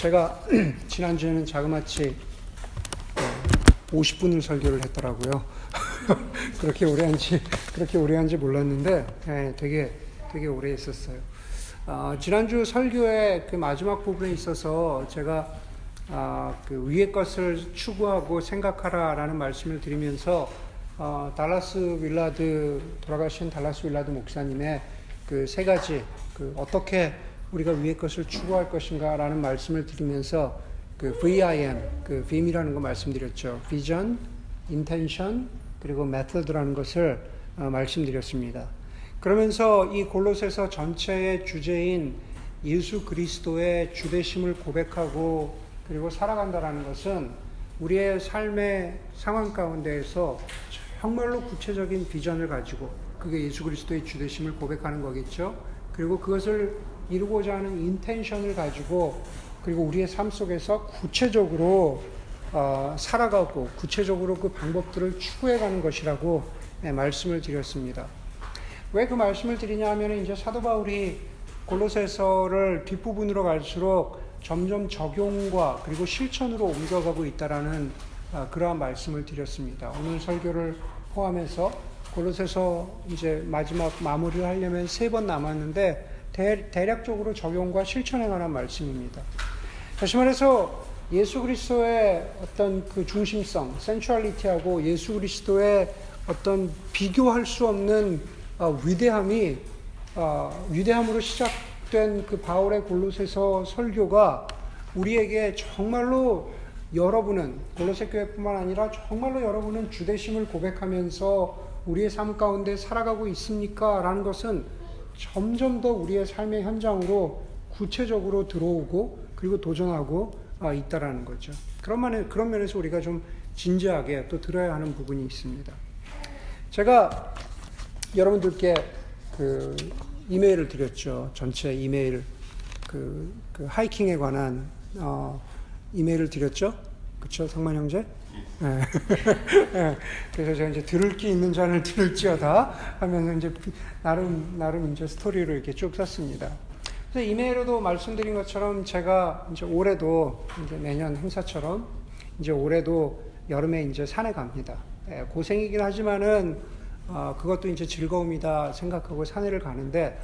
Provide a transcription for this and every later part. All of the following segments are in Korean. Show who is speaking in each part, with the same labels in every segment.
Speaker 1: 제가 지난주에는 자그마치 50분을 설교를 했더라고요. 그렇게 오래 한지 그렇게 오래 한지 몰랐는데 네, 되게 되게 오래 했었어요. 어, 지난주 설교의 그 마지막 부분에 있어서 제가 어, 그 위의 것을 추구하고 생각하라라는 말씀을 드리면서 어, 달라스 윌라드 돌아가신 달라스 윌라드 목사님의 그 세 가지 그 어떻게 우리가 위의 것을 추구할 것인가라는 말씀을 드리면서 그 VIM, 그 VIM이라는 거 말씀드렸죠. Vision, Intention, 그리고 Method라는 것을 어, 말씀드렸습니다. 그러면서 이 골로새서 전체의 주제인 예수 그리스도의 주대심을 고백하고 그리고 살아간다라는 것은 우리의 삶의 상황 가운데에서 정말로 구체적인 비전을 가지고 그게 예수 그리스도의 주대심을 고백하는 거겠죠. 그리고 그것을 이루고자 하는 인텐션을 가지고 그리고 우리의 삶 속에서 구체적으로 어, 살아가고 구체적으로 그 방법들을 추구해가는 것이라고 네, 말씀을 드렸습니다. 왜 그 말씀을 드리냐 하면 이제 사도 바울이 골로새서를 뒷부분으로 갈수록 점점 적용과 그리고 실천으로 옮겨가고 있다라는 어, 그러한 말씀을 드렸습니다. 오늘 설교를 포함해서 골로새서 이제 마지막 마무리를 하려면 세 번 남았는데 대, 략적으로 적용과 실천에 관한 말씀입니다. 다시 말해서 예수 그리스도의 어떤 그 중심성, 센츄얼리티하고 예수 그리스도의 어떤 비교할 수 없는 어, 위대함이 어, 위대함으로 시작된 그 바울의 골로새서 설교가 우리에게 정말로 여러분은 골로새 교회뿐만 아니라 정말로 여러분은 주대심을 고백하면서 우리의 삶 가운데 살아가고 있습니까? 라는 것은 점점 더 우리의 삶의 현장으로 구체적으로 들어오고 그리고 도전하고 아, 있다라는 거죠. 그런 면에, 그런 면에서 우리가 좀 진지하게 또 들어야 하는 부분이 있습니다. 제가 여러분들께 그 이메일을 드렸죠. 전체 이메일 그, 그 하이킹에 관한 어, 이메일을 드렸죠. 그렇죠, 상만 형제? 네. 네. 그래서 제가 이제 들을 게 있는 자는 들을지어다 하면서 이제 나름 나름 이제 스토리를 이렇게 쭉 썼습니다. 그래서 이메일로도 말씀드린 것처럼 제가 이제 올해도 이제 매년 행사처럼 이제 올해도 여름에 이제 산에 갑니다. 네, 고생이긴 하지만은 어, 그것도 이제 즐거움이다 생각하고 산에를 가는데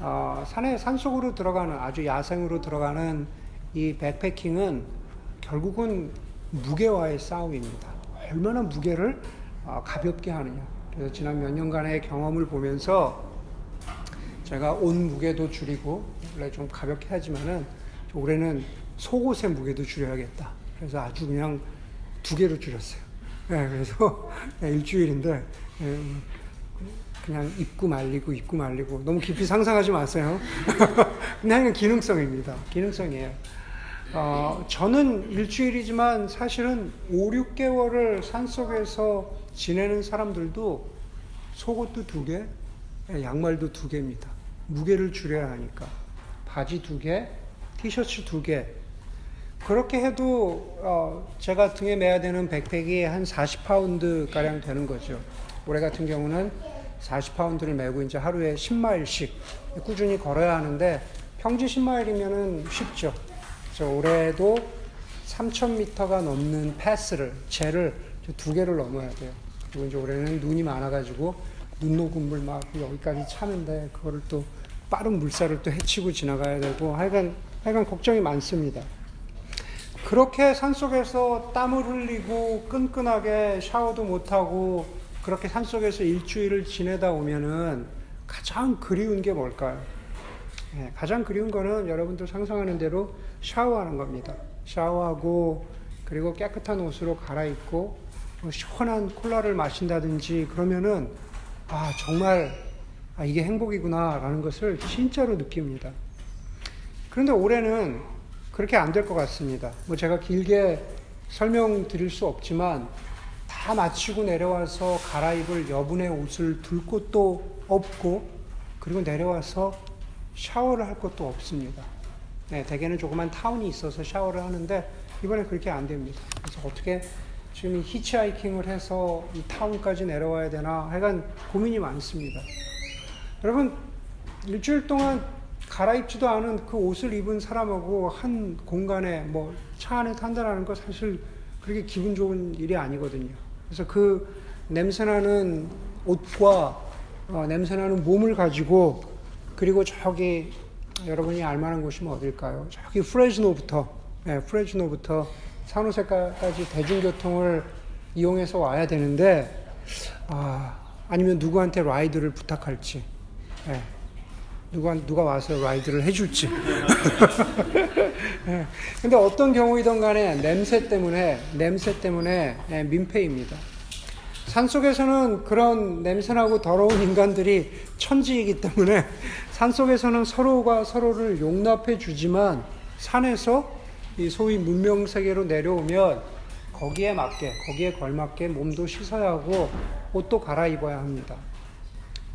Speaker 1: 어, 산에 산속으로 들어가는 아주 야생으로 들어가는 이 백패킹은 결국은 무게와의 싸움입니다. 얼마나 무게를 어, 가볍게 하느냐. 그래서 지난 몇 년간의 경험을 보면서 제가 온 무게도 줄이고 원래 좀 가볍게 하지만은 올해는 속옷의 무게도 줄여야겠다. 그래서 아주 그냥 두 개로 줄였어요. 네, 그래서 네, 일주일인데 네, 그냥 입고 말리고 입고 말리고 너무 깊이 상상하지 마세요. 그냥 기능성입니다. 기능성이에요. 어, 저는 일주일이지만 사실은 5, 6개월을 산속에서 지내는 사람들도 속옷도 두 개, 양말도 두 개입니다. 무게를 줄여야 하니까. 바지 두 개, 티셔츠 두 개. 그렇게 해도 어, 제가 등에 매야 되는 백팩이 한 40파운드 가량 되는 거죠. 올해 같은 경우는 40파운드를 메고 이제 하루에 10마일씩 꾸준히 걸어야 하는데 평지 10마일이면은 쉽죠. 올해도 3,000m가 넘는 패스를, 제를 두 개를 넘어야 돼요. 그리고 이제 올해는 눈이 많아가지고 눈 녹은 물막 여기까지 차는데 그거를 또 빠른 물살을 또 헤치고 지나가야 되고 하여간, 하여간 걱정이 많습니다. 그렇게 산속에서 땀을 흘리고 끈끈하게 샤워도 못하고 그렇게 산속에서 일주일을 지내다 오면은 가장 그리운 게 뭘까요? 네, 가장 그리운 거는 여러분들 상상하는 대로 샤워하는 겁니다. 샤워하고 그리고 깨끗한 옷으로 갈아입고 뭐 시원한 콜라를 마신다든지 그러면은 아 정말 아, 이게 행복이구나라는 것을 진짜로 느낍니다. 그런데 올해는 그렇게 안 될 것 같습니다. 뭐 제가 길게 설명드릴 수 없지만 다 마치고 내려와서 갈아입을 여분의 옷을 둘 곳도 없고 그리고 내려와서 샤워를 할 것도 없습니다. 네, 대개는 조그만 타운이 있어서 샤워를 하는데 이번에 그렇게 안 됩니다. 그래서 어떻게 지금 히치하이킹을 해서 이 타운까지 내려와야 되나 하여간 고민이 많습니다. 여러분 일주일 동안 갈아입지도 않은 그 옷을 입은 사람하고 한 공간에 뭐 차 안에 탄다라는 거 사실 그렇게 기분 좋은 일이 아니거든요. 그래서 그 냄새나는 옷과 어, 냄새나는 몸을 가지고 그리고 저기 여러분이 알만한 곳이 뭐 어딜까요? 저기 프레즈노부터 네, 프레즈노부터 산호세까지 대중교통을 이용해서 와야 되는데 아, 아니면 누구한테 라이드를 부탁할지 네, 누가 누가 와서 라이드를 해줄지. 네, 근데 어떤 경우이든 간에 냄새 때문에 냄새 때문에 네, 민폐입니다. 산 속에서는 그런 냄새나고 더러운 인간들이 천지이기 때문에 산 속에서는 서로가 서로를 용납해 주지만 산에서 이 소위 문명 세계로 내려오면 거기에 맞게 거기에 걸맞게 몸도 씻어야 하고 옷도 갈아입어야 합니다.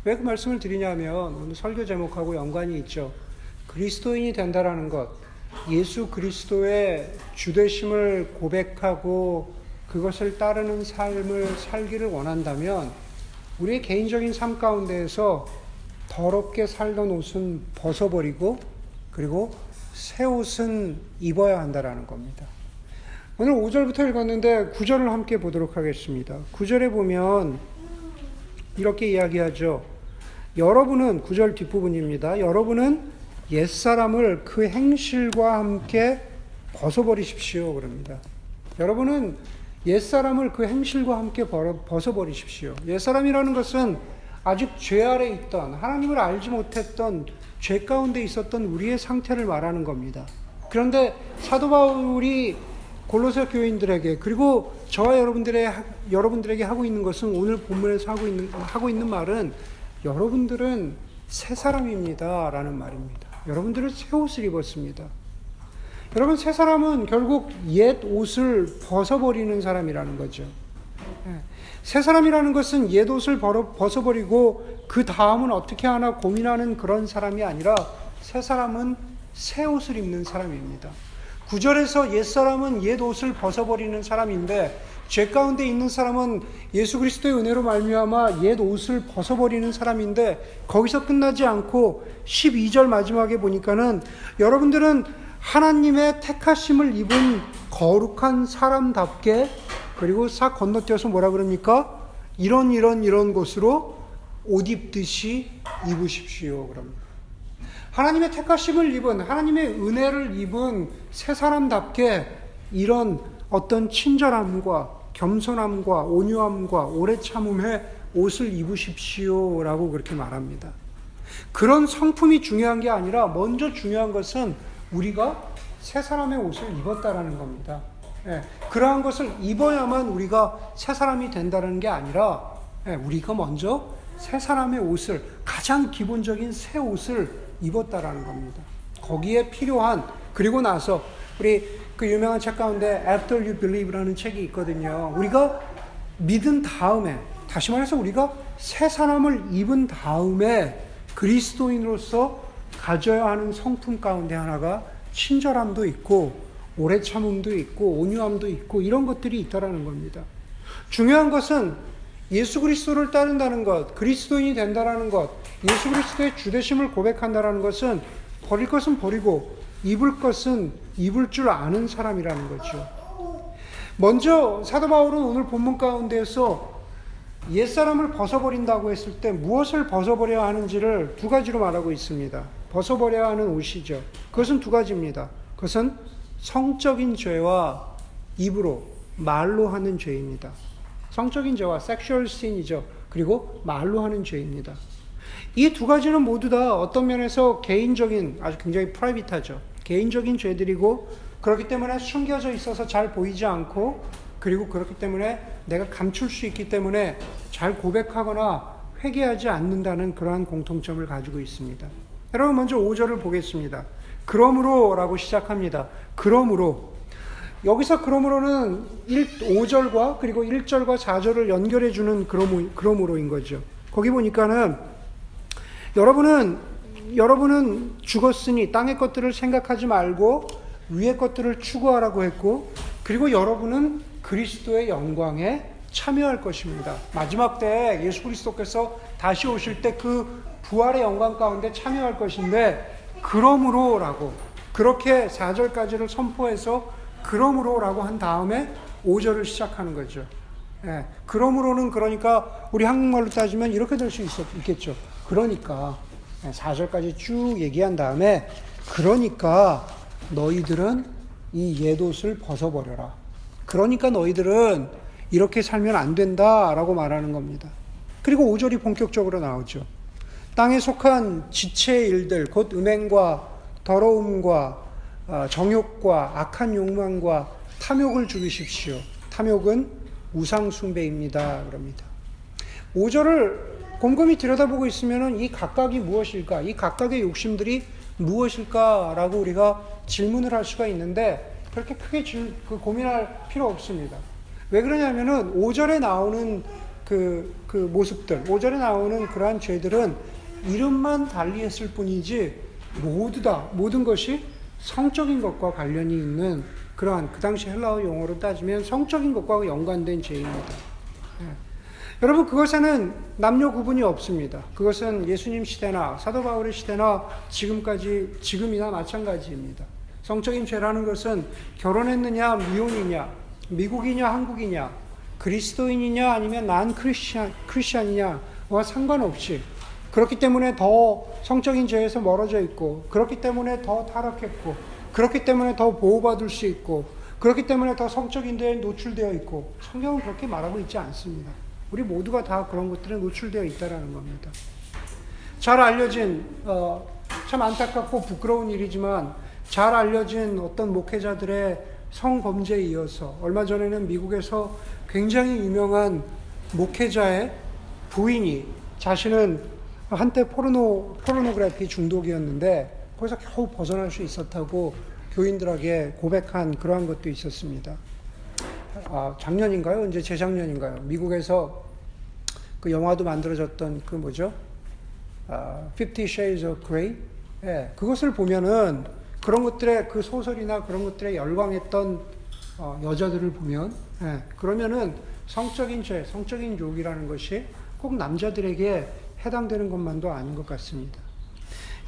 Speaker 1: 왜 그 말씀을 드리냐면 오늘 설교 제목하고 연관이 있죠. 그리스도인이 된다라는 것, 예수 그리스도의 주되심을 고백하고 그것을 따르는 삶을 살기를 원한다면 우리의 개인적인 삶 가운데에서 더럽게 살던 옷은 벗어버리고 그리고 새 옷은 입어야 한다라는 겁니다. 오늘 5절부터 읽었는데 9절을 함께 보도록 하겠습니다. 9절에 보면 이렇게 이야기하죠. 여러분은 9절 뒷부분입니다. 여러분은 옛사람을 그 행실과 함께 벗어버리십시오. 그럽니다. 여러분은 옛사람을 그 행실과 함께 벗어버리십시오. 옛사람이라는 것은 아직 죄 아래 있던, 하나님을 알지 못했던, 죄 가운데 있었던 우리의 상태를 말하는 겁니다. 그런데 사도 바울이 골로새 교인들에게 그리고 저와 여러분들의 여러분들에게 하고 있는 것은 오늘 본문에서 하고 있는 하고 있는 말은 여러분들은 새 사람입니다라는 말입니다. 여러분들은 새 옷을 입었습니다. 여러분 새 사람은 결국 옛 옷을 벗어버리는 사람이라는 거죠. 예. 새 사람이라는 것은 옛 옷을 벗어버리고 그 다음은 어떻게 하나 고민하는 그런 사람이 아니라 새 사람은 새 옷을 입는 사람입니다. 구절에서 옛 사람은 옛 옷을 벗어버리는 사람인데 죄 가운데 있는 사람은 예수 그리스도의 은혜로 말미암아 옛 옷을 벗어버리는 사람인데 거기서 끝나지 않고 12절 마지막에 보니까는 여러분들은 하나님의 택하심을 입은 거룩한 사람답게 그리고 싹 건너뛰어서 뭐라 그럽니까? 이런 이런 이런 곳으로 옷 입듯이 입으십시오. 그럽니다. 하나님의 택하심을 입은 하나님의 은혜를 입은 새 사람답게 이런 어떤 친절함과 겸손함과 온유함과 오래 참음에 옷을 입으십시오라고 그렇게 말합니다. 그런 성품이 중요한 게 아니라 먼저 중요한 것은 우리가 새 사람의 옷을 입었다라는 겁니다. 예, 그러한 것을 입어야만 우리가 새 사람이 된다는 게 아니라 예, 우리가 먼저 새 사람의 옷을 가장 기본적인 새 옷을 입었다라는 겁니다. 거기에 필요한 그리고 나서 우리 그 유명한 책 가운데 After You Believe라는 책이 있거든요. 우리가 믿은 다음에 다시 말해서 우리가 새 사람을 입은 다음에 그리스도인으로서 가져야 하는 성품 가운데 하나가 친절함도 있고 오래 참음도 있고 온유함도 있고 이런 것들이 있다라는 겁니다. 중요한 것은 예수 그리스도를 따른다는 것, 그리스도인이 된다라는 것, 예수 그리스도의 주되심을 고백한다라는 것은 버릴 것은 버리고 입을 것은 입을 줄 아는 사람이라는 거죠. 먼저 사도 바울은 오늘 본문 가운데에서 옛사람을 벗어버린다고 했을 때 무엇을 벗어버려야 하는지를 두 가지로 말하고 있습니다. 벗어버려야 하는 옷이죠. 그것은 두 가지입니다. 그것은 성적인 죄와 입으로, 말로 하는 죄입니다. 성적인 죄와 sexual sin이죠. 그리고 말로 하는 죄입니다. 이 두 가지는 모두 다 어떤 면에서 개인적인, 아주 굉장히 private하죠. 개인적인 죄들이고, 그렇기 때문에 숨겨져 있어서 잘 보이지 않고, 그리고 그렇기 때문에 내가 감출 수 있기 때문에 잘 고백하거나 회개하지 않는다는 그러한 공통점을 가지고 있습니다. 여러분 먼저 5절을 보겠습니다. 그러므로라고 시작합니다. 그러므로 여기서 그러므로는 1, 5절과 그리고 1절과 4절을 연결해 주는 그러므, 그러므로인 거죠. 거기 보니까는 여러분은 여러분은 죽었으니 땅의 것들을 생각하지 말고 위의 것들을 추구하라고 했고 그리고 여러분은 그리스도의 영광에 참여할 것입니다. 마지막 때 예수 그리스도께서 다시 오실 때 그 부활의 영광 가운데 참여할 것인데 그러므로라고 그렇게 4절까지를 선포해서 그러므로라고 한 다음에 5절을 시작하는 거죠. 예, 그러므로는 그러니까 우리 한국말로 따지면 이렇게 될 수 있겠죠. 그러니까 4절까지 쭉 얘기한 다음에 그러니까 너희들은 이 옛옷을 벗어버려라. 그러니까 너희들은 이렇게 살면 안 된다라고 말하는 겁니다. 그리고 5절이 본격적으로 나오죠. 땅에 속한 지체의 일들, 곧 음행과 더러움과 어, 정욕과 악한 욕망과 탐욕을 죽이십시오. 탐욕은 우상숭배입니다. 그럽니다. 5절을 곰곰이 들여다보고 있으면 이 각각이 무엇일까? 이 각각의 욕심들이 무엇일까라고 우리가 질문을 할 수가 있는데 그렇게 크게 질, 그 고민할 필요 없습니다. 왜 그러냐면은 5절에 나오는 그, 그 모습들, 5절에 나오는 그러한 죄들은 이름만 달리했을 뿐이지 모두 다, 모든 것이 성적인 것과 관련이 있는 그러한 그 당시 헬라어 용어로 따지면 성적인 것과 연관된 죄입니다. 예. 여러분 그것에는 남녀 구분이 없습니다. 그것은 예수님 시대나 사도 바울의 시대나 지금까지 지금이나 마찬가지입니다. 성적인 죄라는 것은 결혼했느냐 미혼이냐 미국이냐 한국이냐 그리스도인이냐 아니면 난 크리스찬, 크리스찬이냐와 상관없이 그렇기 때문에 더 성적인 죄에서 멀어져 있고 그렇기 때문에 더 타락했고 그렇기 때문에 더 보호받을 수 있고 그렇기 때문에 더 성적인 데에 노출되어 있고 성경은 그렇게 말하고 있지 않습니다. 우리 모두가 다 그런 것들에 노출되어 있다라는 겁니다. 잘 알려진 어, 참 안타깝고 부끄러운 일이지만 잘 알려진 어떤 목회자들의 성범죄에 이어서 얼마 전에는 미국에서 굉장히 유명한 목회자의 부인이 자신은 한때 포르노 포르노그래피 중독이었는데 거기서 겨우 벗어날 수 있었다고 교인들에게 고백한 그러한 것도 있었습니다. 아, 작년인가요? 언제 재작년인가요? 미국에서 그 영화도 만들어졌던 그 뭐죠? 아, Fifty Shades of Grey. 예, 그것을 보면은 그런 것들의 그 소설이나 그런 것들에 열광했던 어, 여자들을 보면 예, 그러면은 성적인 죄, 성적인 욕이라는 것이 꼭 남자들에게 해당되는 것만도 아닌 것 같습니다.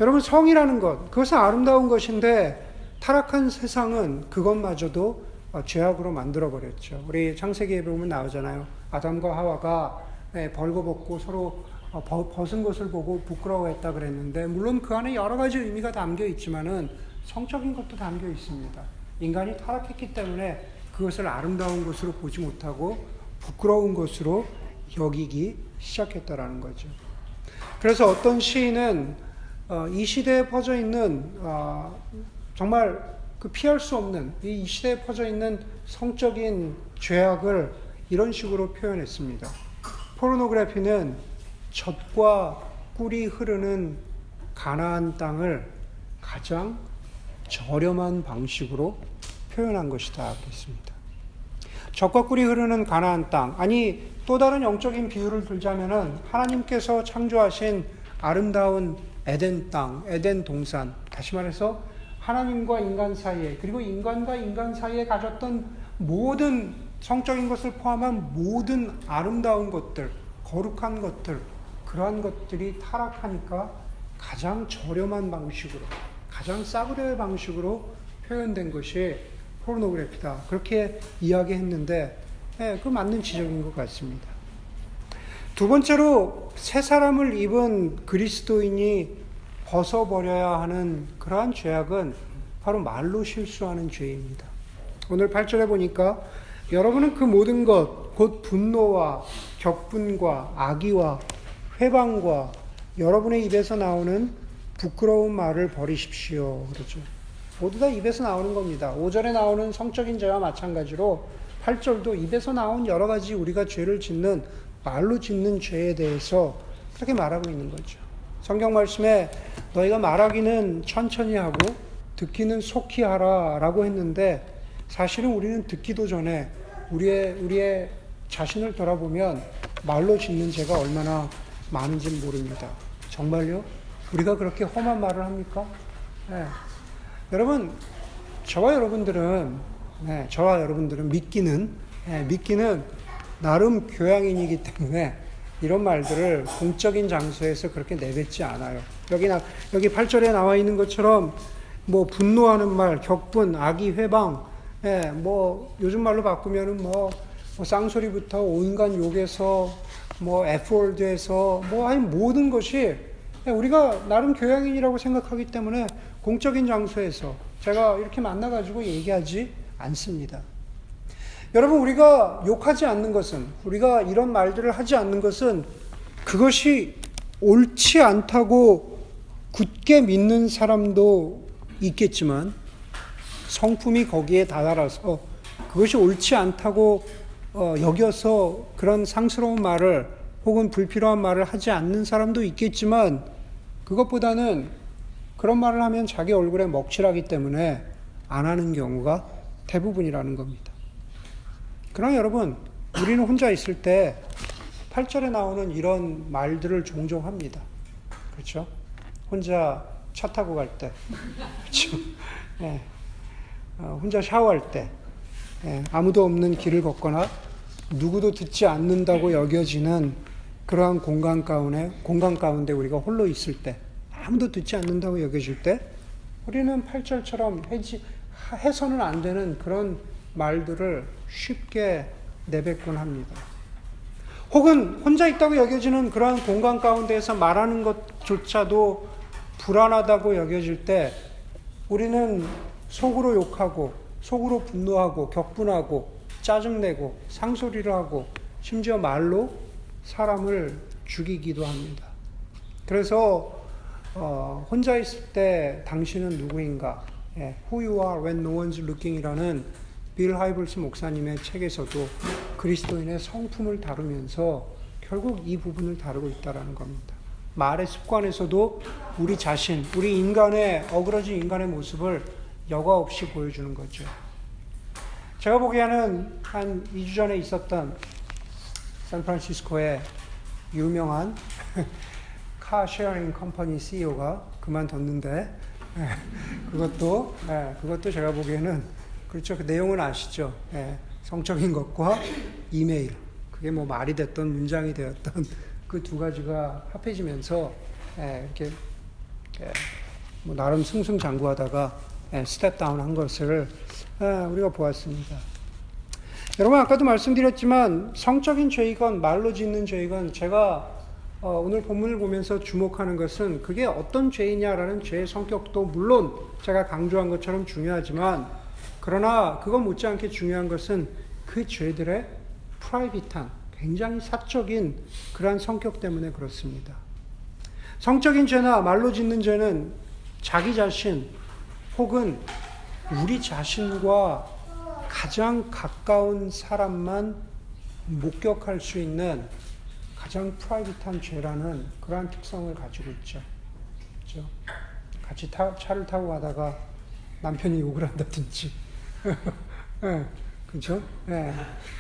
Speaker 1: 여러분 성이라는 것, 그것은 아름다운 것인데 타락한 세상은 그것마저도 어, 죄악으로 만들어 버렸죠. 우리 창세기에 보면 나오잖아요. 아담과 하와가 예, 벌거벗고 서로 어, 벗은 것을 보고 부끄러워했다 그랬는데 물론 그 안에 여러 가지 의미가 담겨 있지만은 성적인 것도 담겨 있습니다. 인간이 타락했기 때문에 그것을 아름다운 것으로 보지 못하고 부끄러운 것으로 여기기 시작했다라는 거죠. 그래서 어떤 시인은 어, 이 시대에 퍼져 있는 정말 그 피할 수 없는 이 시대에 퍼져 있는 성적인 죄악을 이런 식으로 표현했습니다. 포르노그래피는 젖과 꿀이 흐르는 가나안 땅을 가장 저렴한 방식으로 표현한 것이다 그랬습니다. 젖과 꿀이 흐르는 가나안 땅 아니 또 다른 영적인 비유를 들자면은 하나님께서 창조하신 아름다운 에덴 땅, 에덴 동산 다시 말해서 하나님과 인간 사이에 그리고 인간과 인간 사이에 가졌던 모든 성적인 것을 포함한 모든 아름다운 것들, 거룩한 것들, 그러한 것들이 타락하니까 가장 저렴한 방식으로, 가장 싸구려의 방식으로 표현된 것이 포르노그래피다. 그렇게 이야기했는데, 네, 그 맞는 지적인 것 같습니다. 두 번째로 새 사람을 입은 그리스도인이 벗어버려야 하는 그러한 죄악은 바로 말로 실수하는 죄입니다. 오늘 8절에 보니까 여러분은 그 모든 것, 곧 분노와 격분과 악의와 회방과 여러분의 입에서 나오는 부끄러운 말을 버리십시오. 그러죠. 모두 다 입에서 나오는 겁니다. 5절에 나오는 성적인 죄와 마찬가지로 8절도 입에서 나온 여러 가지 우리가 죄를 짓는 말로 짓는 죄에 대해서 그렇게 말하고 있는 거죠. 성경 말씀에 너희가 말하기는 천천히 하고 듣기는 속히 하라 라고 했는데 사실은 우리는 듣기도 전에 우리의, 우리의 자신을 돌아보면 말로 짓는 죄가 얼마나 많은지 모릅니다. 정말요? 우리가 그렇게 험한 말을 합니까? 네. 여러분, 저와 여러분들은, 네, 저와 여러분들은 믿기는, 네, 믿기는 나름 교양인이기 때문에 이런 말들을 공적인 장소에서 그렇게 내뱉지 않아요. 여기 나, 여기 8절에 나와 있는 것처럼 뭐 분노하는 말, 격분, 악의 회방, 예, 뭐 요즘 말로 바꾸면은 뭐, 뭐 쌍소리부터 온갖 욕에서 뭐 F월드에서 뭐 아니 모든 것이 예, 우리가 나름 교양인이라고 생각하기 때문에 공적인 장소에서 제가 이렇게 만나가지고 얘기하지 않습니다. 여러분, 우리가 욕하지 않는 것은, 우리가 이런 말들을 하지 않는 것은 그것이 옳지 않다고 굳게 믿는 사람도 있겠지만 성품이 거기에 다다라서 그것이 옳지 않다고 어, 여겨서 그런 상스러운 말을 혹은 불필요한 말을 하지 않는 사람도 있겠지만 그것보다는 그런 말을 하면 자기 얼굴에 먹칠하기 때문에 안 하는 경우가 대부분이라는 겁니다. 그러나 여러분, 우리는 혼자 있을 때 8절에 나오는 이런 말들을 종종 합니다. 그렇죠? 혼자 차 타고 갈 때, 그렇죠? 네. 어, 혼자 샤워할 때, 네. 아무도 없는 길을 걷거나 누구도 듣지 않는다고 여겨지는 그러한 공간 가운데, 공간 가운데 우리가 홀로 있을 때, 아무도 듣지 않는다고 여겨질 때, 우리는 8절처럼 해지, 해서는 안 되는 그런 말들을 쉽게 내뱉곤 합니다. 혹은 혼자 있다고 여겨지는 그러한 공간 가운데에서 말하는 것조차도 불안하다고 여겨질 때 우리는 속으로 욕하고 속으로 분노하고 격분하고 짜증내고 상소리를 하고 심지어 말로 사람을 죽이기도 합니다. 그래서 어, 혼자 있을 때 당신은 누구인가? 예, Who you are when no one's looking이라는 빌 하이블스 목사님의 책에서도 그리스도인의 성품을 다루면서 결국 이 부분을 다루고 있다는 겁니다. 말의 습관에서도 우리 자신, 우리 인간의 어그러진 인간의 모습을 여과 없이 보여주는 거죠. 제가 보기에는 한 2주 전에 있었던 샌프란시스코의 유명한 car sharing company CEO가 그만뒀는데 그것도 그것도 제가 보기에는 그렇죠. 그 내용은 아시죠? 예, 성적인 것과 이메일. 그게 뭐 말이 됐던 문장이 되었던 그 두 가지가 합해지면서 예, 이렇게 예, 뭐 나름 승승장구하다가 예, step down 한 것을 예, 우리가 보았습니다. 여러분 아까도 말씀드렸지만 성적인 죄이건 말로 짓는 죄이건 제가 어, 오늘 본문을 보면서 주목하는 것은 그게 어떤 죄이냐라는 죄의 성격도 물론 제가 강조한 것처럼 중요하지만 그러나 그것 못지않게 중요한 것은 그 죄들의 프라이빗한 굉장히 사적인 그러한 성격 때문에 그렇습니다. 성적인 죄나 말로 짓는 죄는 자기 자신 혹은 우리 자신과 가장 가까운 사람만 목격할 수 있는 가장 프라이빗한 죄라는 그러한 특성을 가지고 있죠. 그렇죠? 같이 타, 차를 타고 가다가 남편이 욕을 한다든지 예, 그죠? 예.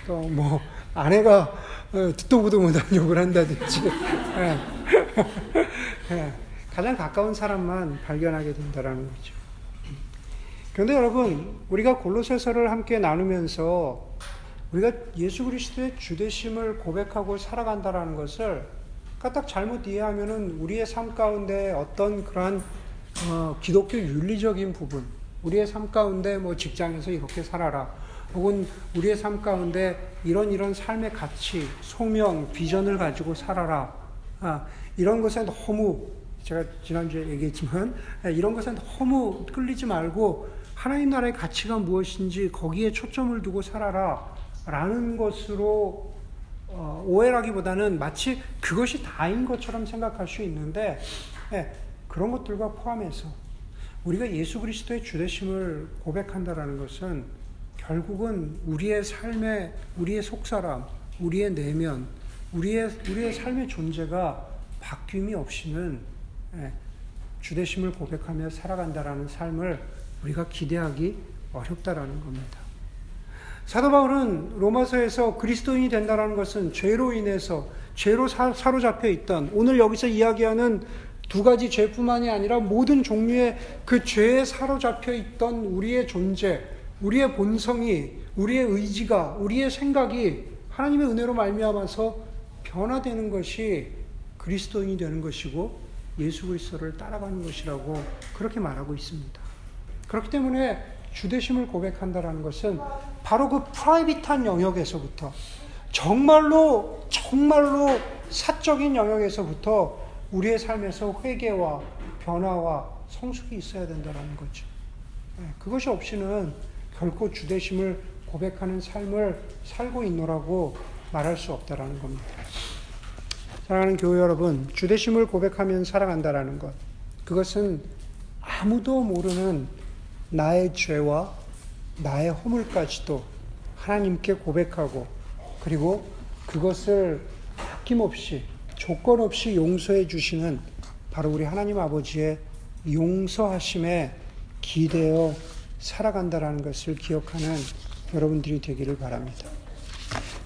Speaker 1: 또뭐 아내가 어, 듣도 보도 못한 욕을 한다든지 예. 예. 가장 가까운 사람만 발견하게 된다라는 거죠. 그런데 여러분 우리가 골로새서를 함께 나누면서 우리가 예수 그리스도의 주되심을 고백하고 살아간다라는 것을 까딱 잘못 이해하면은 우리의 삶 가운데 어떤 그러한 어, 기독교 윤리적인 부분 우리의 삶 가운데 뭐 직장에서 이렇게 살아라. 혹은 우리의 삶 가운데 이런 이런 삶의 가치, 소명, 비전을 가지고 살아라. 아, 이런 것에 너무 제가 지난주에 얘기했지만 아, 이런 것에 너무 끌리지 말고 하나님 나라의 가치가 무엇인지 거기에 초점을 두고 살아라. 라는 것으로 어, 오해라기보다는 마치 그것이 다인 것처럼 생각할 수 있는데 네, 그런 것들과 포함해서 우리가 예수 그리스도의 주되심을 고백한다라는 것은 결국은 우리의 삶의 우리의 속사람, 우리의 내면, 우리의 우리의 삶의 존재가 바뀜이 없이는 예, 주되심을 고백하며 살아간다라는 삶을 우리가 기대하기 어렵다라는 겁니다. 사도 바울은 로마서에서 그리스도인이 된다는 것은 죄로 인해서 죄로 사로잡혀 있던 오늘 여기서 이야기하는 두 가지 죄뿐만이 아니라 모든 종류의 그 죄에 사로잡혀 있던 우리의 존재, 우리의 본성이, 우리의 의지가, 우리의 생각이 하나님의 은혜로 말미암아서 변화되는 것이 그리스도인이 되는 것이고 예수 그리스도를 따라가는 것이라고 그렇게 말하고 있습니다. 그렇기 때문에 주대심을 고백한다라는 것은 바로 그 프라이빗한 영역에서부터 정말로 정말로 사적인 영역에서부터 우리의 삶에서 회개와 변화와 성숙이 있어야 된다는 거죠. 네, 그것이 없이는 결코 주대심을 고백하는 삶을 살고 있노라고 말할 수 없다라는 겁니다. 사랑하는 교회 여러분, 주대심을 고백하면 살아간다라는 것. 그것은 아무도 모르는 나의 죄와 나의 허물까지도 하나님께 고백하고 그리고 그것을 아낌없이 조건 없이 용서해 주시는 바로 우리 하나님 아버지의 용서하심에 기대어 살아간다라는 것을 기억하는 여러분들이 되기를 바랍니다.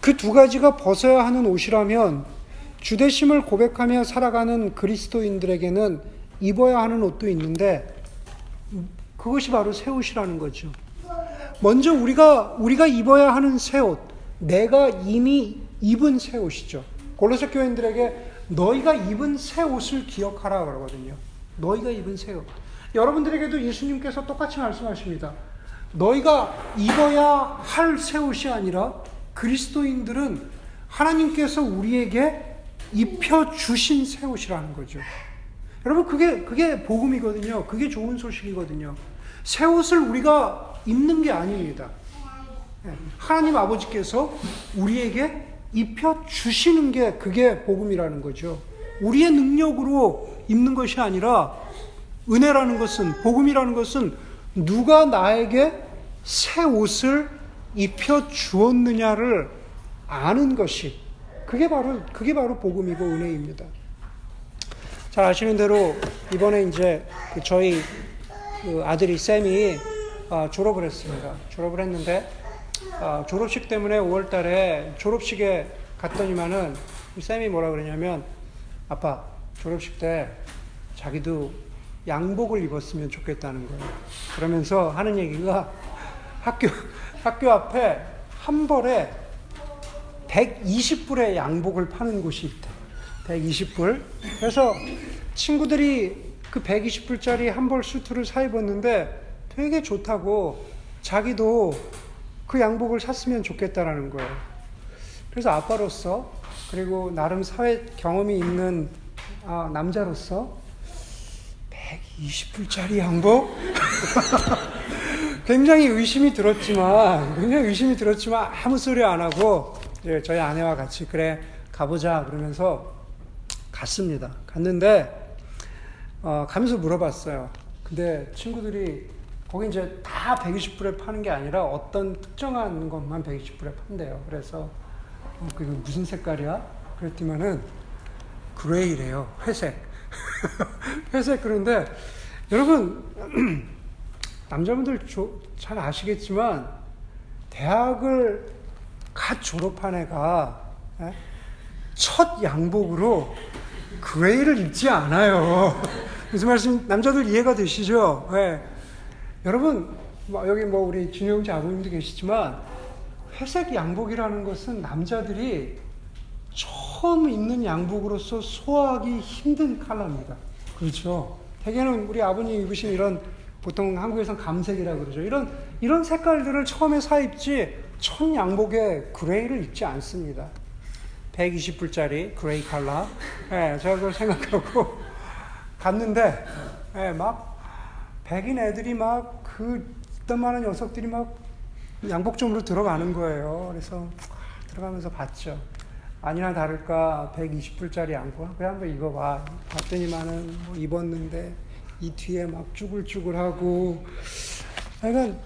Speaker 1: 그 두 가지가 벗어야 하는 옷이라면 주대심을 고백하며 살아가는 그리스도인들에게는 입어야 하는 옷도 있는데 그것이 바로 새 옷이라는 거죠. 먼저 우리가 우리가 입어야 하는 새 옷, 내가 이미 입은 새 옷이죠. 골로새 교인들에게 너희가 입은 새 옷을 기억하라 그러거든요. 너희가 입은 새 옷. 여러분들에게도 예수님께서 똑같이 말씀하십니다. 너희가 입어야 할 새 옷이 아니라 그리스도인들은 하나님께서 우리에게 입혀 주신 새 옷이라는 거죠. 여러분 그게 그게 복음이거든요. 그게 좋은 소식이거든요. 새 옷을 우리가 입는 게 아닙니다. 예, 하나님 아버지께서 우리에게 입혀 주시는 게 그게 복음이라는 거죠. 우리의 능력으로 입는 것이 아니라 은혜라는 것은 복음이라는 것은 누가 나에게 새 옷을 입혀 주었느냐를 아는 것이 그게 바로 그게 바로 복음이고 은혜입니다. 잘 아시는 대로 이번에 이제 그 저희 그 아들이 쌤이 아, 졸업을 했습니다. 졸업을 했는데 아, 졸업식 때문에 5월달에 졸업식에 갔더니만은 쌤이 뭐라 그러냐면 아빠 졸업식 때 자기도 양복을 입었으면 좋겠다는 거예요. 그러면서 하는 얘기가 학교 학교 앞에 한 벌에 120불의 양복을 파는 곳이 있대. 120불. 그래서 친구들이 그 120불짜리 한벌 수트를 사 입었는데 되게 좋다고 자기도 그 양복을 샀으면 좋겠다라는 거예요. 그래서 아빠로서 그리고 나름 사회 경험이 있는 아, 남자로서 120불짜리 양복? 굉장히 의심이 들었지만, 굉장히 의심이 들었지만 아무 소리 안 하고 저희 아내와 같이 그래 가보자 그러면서 갔습니다. 갔는데 어, 가면서 물어봤어요. 근데 친구들이 거기 이제 다 120불에 파는 게 아니라 어떤 특정한 것만 120불에 판대요. 그래서 어, 그게 무슨 색깔이야? 그랬더니만은 그레이래요. 회색. 회색 그런데 여러분 남자분들 잘 아시겠지만 대학을 갓 졸업한 애가 예? 첫 양복으로 그레이를 입지 않아요. 무슨 말씀 남자들 이해가 되시죠? 네. 여러분 뭐 여기 뭐 우리 준영 자부님도 계시지만 회색 양복이라는 것은 남자들이 처음 입는 양복으로서 소화하기 힘든 컬러입니다. 그렇죠? 대개는 우리 아버님 입으신 이런 보통 한국에선 감색이라 그러죠. 이런 이런 색깔들을 처음에 사 입지 첫 양복에 gray를 입지 않습니다. 120불짜리 gray color. 예, 그걸 생각하고 갔는데, 예, 막, 백인 애들이 막, 그, 있던 많은 녀석들이 막 양복점으로 들어가는 거예요. 그래서 들어가면서 봤죠. 아니나 다를까 120불짜리 양복 그래 한번 입어봐. 봤더니만은 뭐 입었는데 이 뒤에 막 쭈글쭈글하고 약간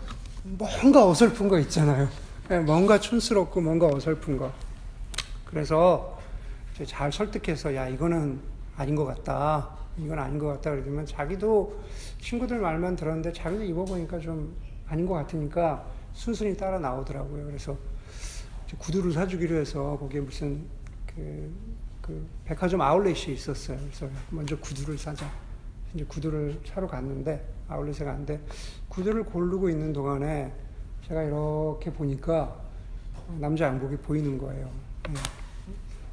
Speaker 1: 뭔가 어설픈 거 있잖아요. 예, 뭔가 촌스럽고 뭔가 어설픈 거. 그래서 잘 설득해서 야 이거는 아닌 것 같다. 이건 아닌 것 같다 그러면 자기도 친구들 말만 들었는데 자기도 입어보니까 좀 아닌 것 같으니까 순순히 따라 나오더라고요. 그래서 구두를 사주기로 해서 거기에 무슨 그, 그 백화점 아울렛이 있었어요. 그래서 먼저 구두를 사자. 이제 구두를 사러 갔는데 아울렛에 갔는데 구두를 고르고 있는 동안에 제가 이렇게 보니까 남자 양복이 보이는 거예요. 예.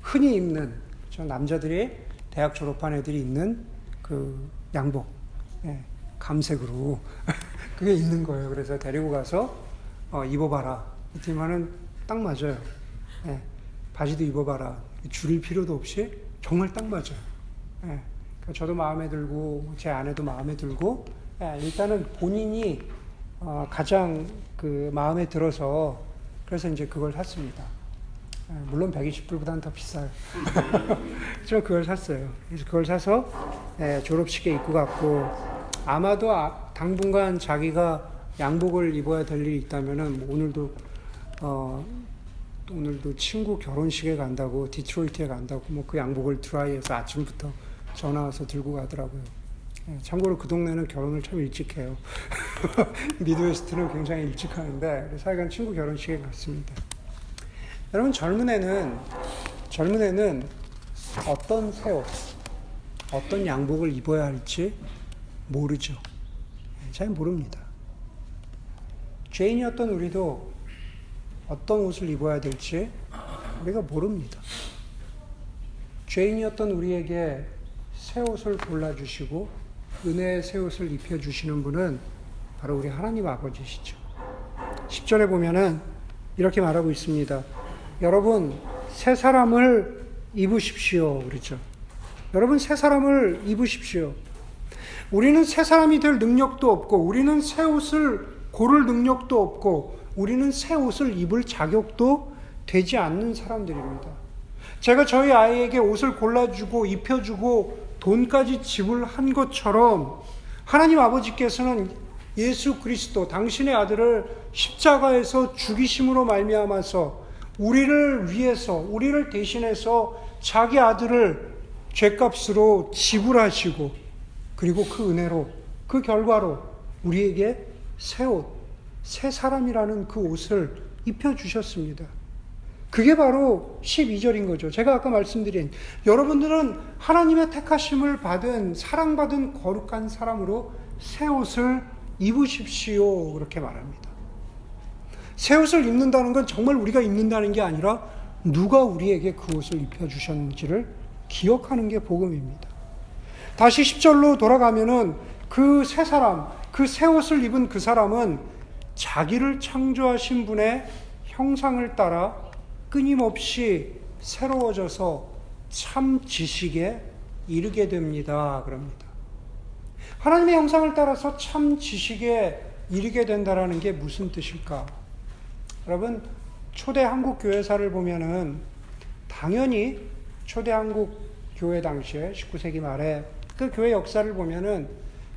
Speaker 1: 흔히 입는 저 남자들이 대학 졸업한 애들이 입는 그 양복 예, 감색으로 그게 있는 거예요. 그래서 데리고 가서 어, 입어봐라. 이티만은 딱 맞아요. 예, 바지도 입어봐라. 줄일 필요도 없이 정말 딱 맞아요. 예, 그러니까 저도 마음에 들고 제 아내도 마음에 들고 예, 일단은 본인이 어, 가장 그 마음에 들어서 그래서 이제 그걸 샀습니다. 예, 물론 120불보다는 더 비싸요. 저 그걸 샀어요. 그래서 그걸 사서 예, 졸업식에 입고 갔고 아마도 아, 당분간 자기가 양복을 입어야 될 일이 있다면은 뭐 오늘도 어, 오늘도 친구 결혼식에 간다고 디트로이트에 간다고 뭐 그 양복을 드라이해서 아침부터 전화 와서 들고 가더라고요. 예, 참고로 그 동네는 결혼을 참 일찍 해요. 미드웨스트는 굉장히 일찍 하는데 그래서 하여간 친구 결혼식에 갔습니다. 여러분 젊은 애는 젊은 애는 어떤 새 옷, 어떤 양복을 입어야 할지 모르죠. 예, 잘 모릅니다. 죄인이었던 우리도 어떤 옷을 입어야 될지 우리가 모릅니다. 죄인이었던 우리에게 새 옷을 골라주시고 은혜의 새 옷을 입혀주시는 분은 바로 우리 하나님 아버지시죠. 10절에 보면은 이렇게 말하고 있습니다. 여러분, 새 사람을 입으십시오. 그렇죠. 여러분, 새 사람을 입으십시오. 우리는 새 사람이 될 능력도 없고, 우리는 새 옷을 고를 능력도 없고, 우리는 새 옷을 입을 자격도 되지 않는 사람들입니다. 제가 저희 아이에게 옷을 골라주고 입혀주고 돈까지 지불한 것처럼 하나님 아버지께서는 예수 그리스도 당신의 아들을 십자가에서 죽이심으로 말미암아서 우리를 위해서 우리를 대신해서 자기 아들을 죄값으로 지불하시고 그리고 그 은혜로 그 결과로 우리에게 새 옷, 새 사람이라는 그 옷을 입혀 주셨습니다. 그게 바로 12절인 거죠. 제가 아까 말씀드린 여러분들은 하나님의 택하심을 받은 사랑받은 거룩한 사람으로 새 옷을 입으십시오. 그렇게 말합니다. 새 옷을 입는다는 건 정말 우리가 입는다는 게 아니라 누가 우리에게 그 옷을 입혀 주셨는지를 기억하는 게 복음입니다. 다시 10절로 돌아가면은 그 새 사람, 그 새 옷을 입은 그 사람은 자기를 창조하신 분의 형상을 따라 끊임없이 새로워져서 참 지식에 이르게 됩니다. 그럽니다. 하나님의 형상을 따라서 참 지식에 이르게 된다라는 게 무슨 뜻일까? 여러분, 초대 한국 교회사를 보면은 당연히 초대 한국 교회 당시에 19세기 말에 그 교회 역사를 보면은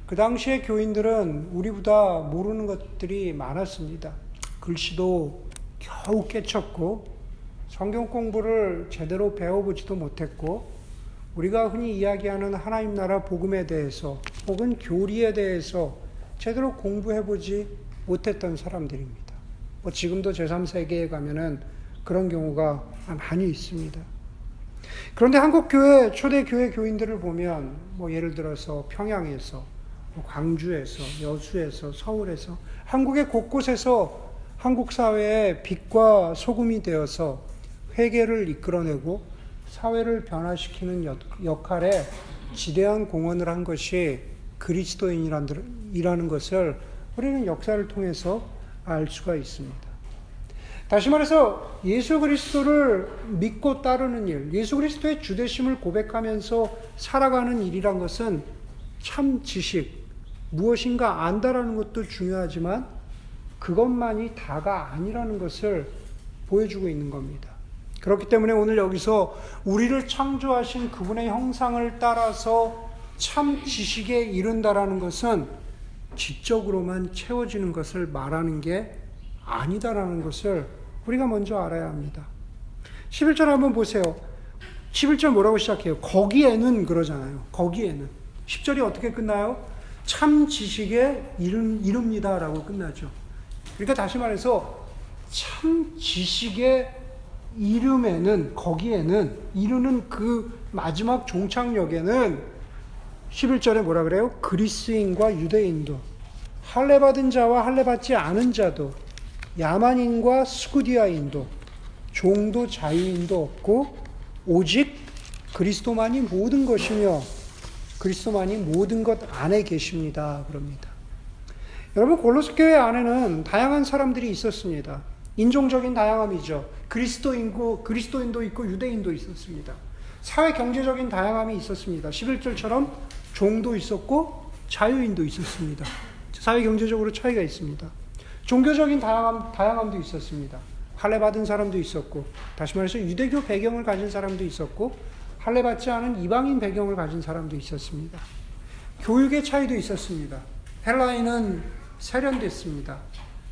Speaker 1: 그 당시의 교인들은 우리보다 모르는 것들이 많았습니다. 글씨도 겨우 깨쳤고 성경 공부를 제대로 배워보지도 못했고 우리가 흔히 이야기하는 하나님 나라 복음에 대해서 혹은 교리에 대해서 제대로 공부해보지 못했던 사람들입니다. 뭐 지금도 제3세계에 가면은 그런 경우가 많이 있습니다. 그런데 한국 교회, 초대 교회 교인들을 보면 뭐 예를 들어서 평양에서, 뭐 광주에서, 여수에서, 서울에서, 한국의 곳곳에서 한국 사회의 빛과 소금이 되어서 회개를 이끌어내고 사회를 변화시키는 역할에 지대한 공헌을 한 것이 그리스도인이라는 것을 우리는 역사를 통해서 알 수가 있습니다. 다시 말해서 예수 그리스도를 믿고 따르는 일, 예수 그리스도의 주되심을 고백하면서 살아가는 일이란 것은 참 지식, 무엇인가 안다라는 것도 중요하지만 그것만이 다가 아니라는 것을 보여주고 있는 겁니다. 그렇기 때문에 오늘 여기서 우리를 창조하신 그분의 형상을 따라서 참 지식에 이른다라는 것은 지적으로만 채워지는 것을 말하는 게 아니다라는 것을 우리가 먼저 알아야 합니다. 11절 한번 보세요. 11절 뭐라고 시작해요? 거기에는 그러잖아요. 거기에는. 10절이 어떻게 끝나요? 참 지식에 이른, 이릅니다라고 끝나죠. 그러니까 다시 말해서 참 지식에 이름에는 거기에는 이르는 그 마지막 종착역에는 11절에 뭐라 그래요? 그리스인과 유대인도 할례 받은 자와 할례 받지 않은 자도 야만인과 스쿠디아인도 종도 자유인도 없고 오직 그리스도만이 모든 것이며 그리스도만이 모든 것 안에 계십니다. 그럽니다. 여러분 골로새 교회 안에는 다양한 사람들이 있었습니다. 인종적인 다양함이죠. 그리스도인고 그리스도인도 있고 유대인도 있었습니다. 사회 경제적인 다양함이 있었습니다. 11절처럼 종도 있었고 자유인도 있었습니다. 사회 경제적으로 차이가 있습니다. 종교적인 다양함, 다양함도 있었습니다. 할례 받은 사람도 있었고, 다시 말해서 유대교 배경을 가진 사람도 있었고, 할례 받지 않은 이방인 배경을 가진 사람도 있었습니다. 교육의 차이도 있었습니다. 헬라인은 세련됐습니다.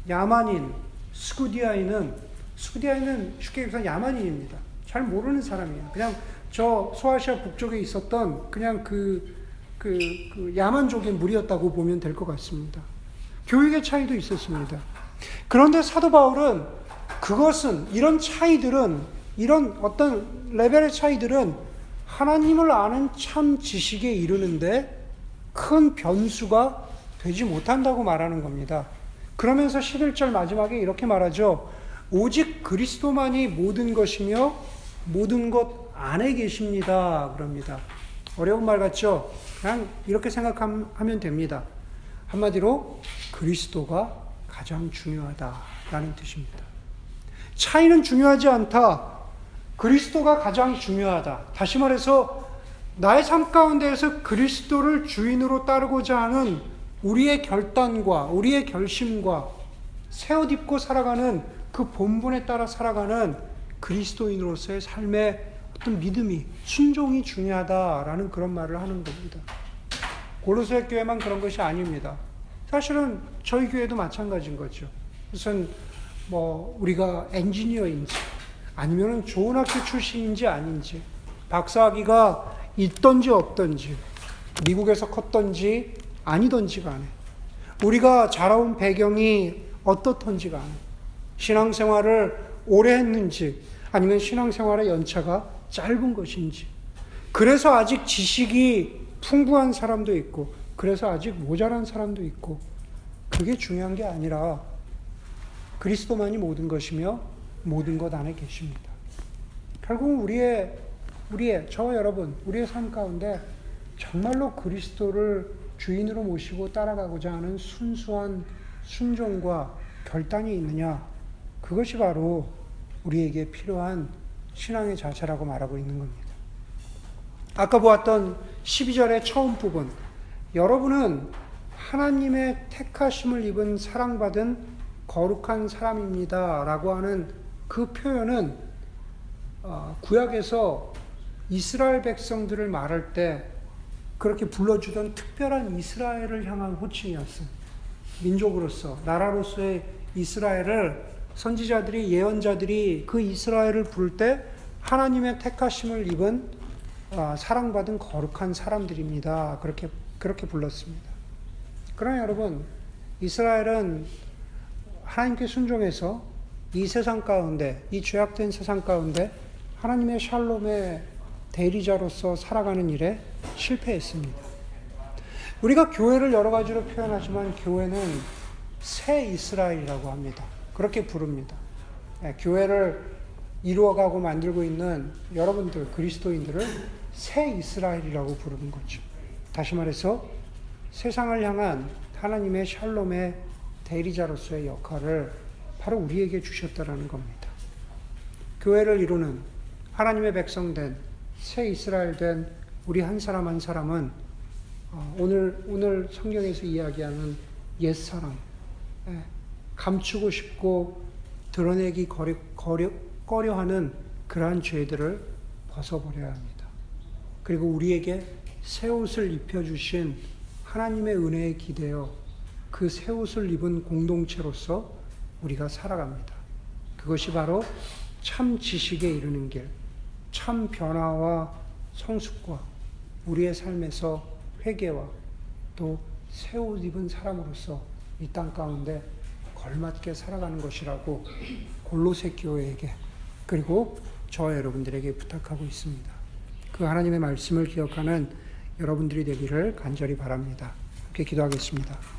Speaker 1: 야만인, 스쿠디아인은 스쿠디아인은 쉽게 얘기해서 야만인입니다. 잘 모르는 사람이에요. 그냥 저 소아시아 북쪽에 있었던 그냥 그, 그, 그 야만족의 무리였다고 보면 될 것 같습니다. 교육의 차이도 있었습니다. 그런데 사도 바울은 그것은, 이런 차이들은, 이런 어떤 레벨의 차이들은 하나님을 아는 참 지식에 이르는데 큰 변수가 되지 못한다고 말하는 겁니다. 그러면서 11절 마지막에 이렇게 말하죠. 오직 그리스도만이 모든 것이며 모든 것 안에 계십니다. 그럽니다. 어려운 말 같죠? 그냥 이렇게 생각하면 됩니다. 한마디로 그리스도가 가장 중요하다라는 뜻입니다. 차이는 중요하지 않다. 그리스도가 가장 중요하다. 다시 말해서 나의 삶 가운데에서 그리스도를 주인으로 따르고자 하는 우리의 결단과 우리의 결심과 새 옷 입고 살아가는 그 본분에 따라 살아가는 그리스도인으로서의 삶의 어떤 믿음이 순종이 중요하다라는 그런 말을 하는 겁니다. 고로새 교회만 그런 것이 아닙니다. 사실은 저희 교회도 마찬가지인 거죠. 무슨 뭐 우리가 엔지니어인지 아니면 좋은 학교 출신인지 아닌지 박사학위가 있던지 없던지 미국에서 컸던지 아니던지 간에 우리가 자라온 배경이 어떻던지 간에 신앙생활을 오래 했는지 아니면 신앙생활의 연차가 짧은 것인지 그래서 아직 지식이 풍부한 사람도 있고 그래서 아직 모자란 사람도 있고 그게 중요한 게 아니라 그리스도만이 모든 것이며 모든 것 안에 계십니다. 결국 우리의 우리의 저와 여러분 우리의 삶 가운데 정말로 그리스도를 주인으로 모시고 따라가고자 하는 순수한 순종과 결단이 있느냐 그것이 바로 우리에게 필요한 신앙의 자체라고 말하고 있는 겁니다. 아까 보았던 12절의 처음 부분 여러분은 하나님의 택하심을 입은 사랑받은 거룩한 사람입니다. 라고 하는 그 표현은 어, 구약에서 이스라엘 백성들을 말할 때 그렇게 불러주던 특별한 이스라엘을 향한 호칭이었어요. 민족으로서, 나라로서의 이스라엘을 선지자들이, 예언자들이 그 이스라엘을 부를 때 하나님의 택하심을 입은 어, 사랑받은 거룩한 사람들입니다. 그렇게, 그렇게 불렀습니다. 그러나 여러분, 이스라엘은 하나님께 순종해서 이 세상 가운데, 이 죄악된 세상 가운데 하나님의 샬롬의 대리자로서 살아가는 일에 실패했습니다. 우리가 교회를 여러 가지로 표현하지만 교회는 새 이스라엘이라고 합니다. 그렇게 부릅니다. 예, 교회를 이루어가고 만들고 있는 여러분들, 그리스도인들을 새 이스라엘이라고 부르는 거죠. 다시 말해서 세상을 향한 하나님의 샬롬의 대리자로서의 역할을 바로 우리에게 주셨다라는 겁니다. 교회를 이루는 하나님의 백성된 새 이스라엘 된 우리 한 사람 한 사람은 어, 오늘 오늘 성경에서 이야기하는 옛 사람, 예, 감추고 싶고 드러내기 거려, 거려, 꺼려하는 그러한 죄들을 벗어버려야 합니다. 그리고 우리에게 새 옷을 입혀주신 하나님의 은혜에 기대어 그 새 옷을 입은 공동체로서 우리가 살아갑니다. 그것이 바로 참 지식에 이르는 길, 참 변화와 성숙과 우리의 삶에서 회개와 또 새 옷 입은 사람으로서 이 땅 가운데 걸맞게 살아가는 것이라고 골로새 교회에게 그리고 저 여러분들에게 부탁하고 있습니다. 그 하나님의 말씀을 기억하는 여러분들이 되기를 간절히 바랍니다. 함께 기도하겠습니다.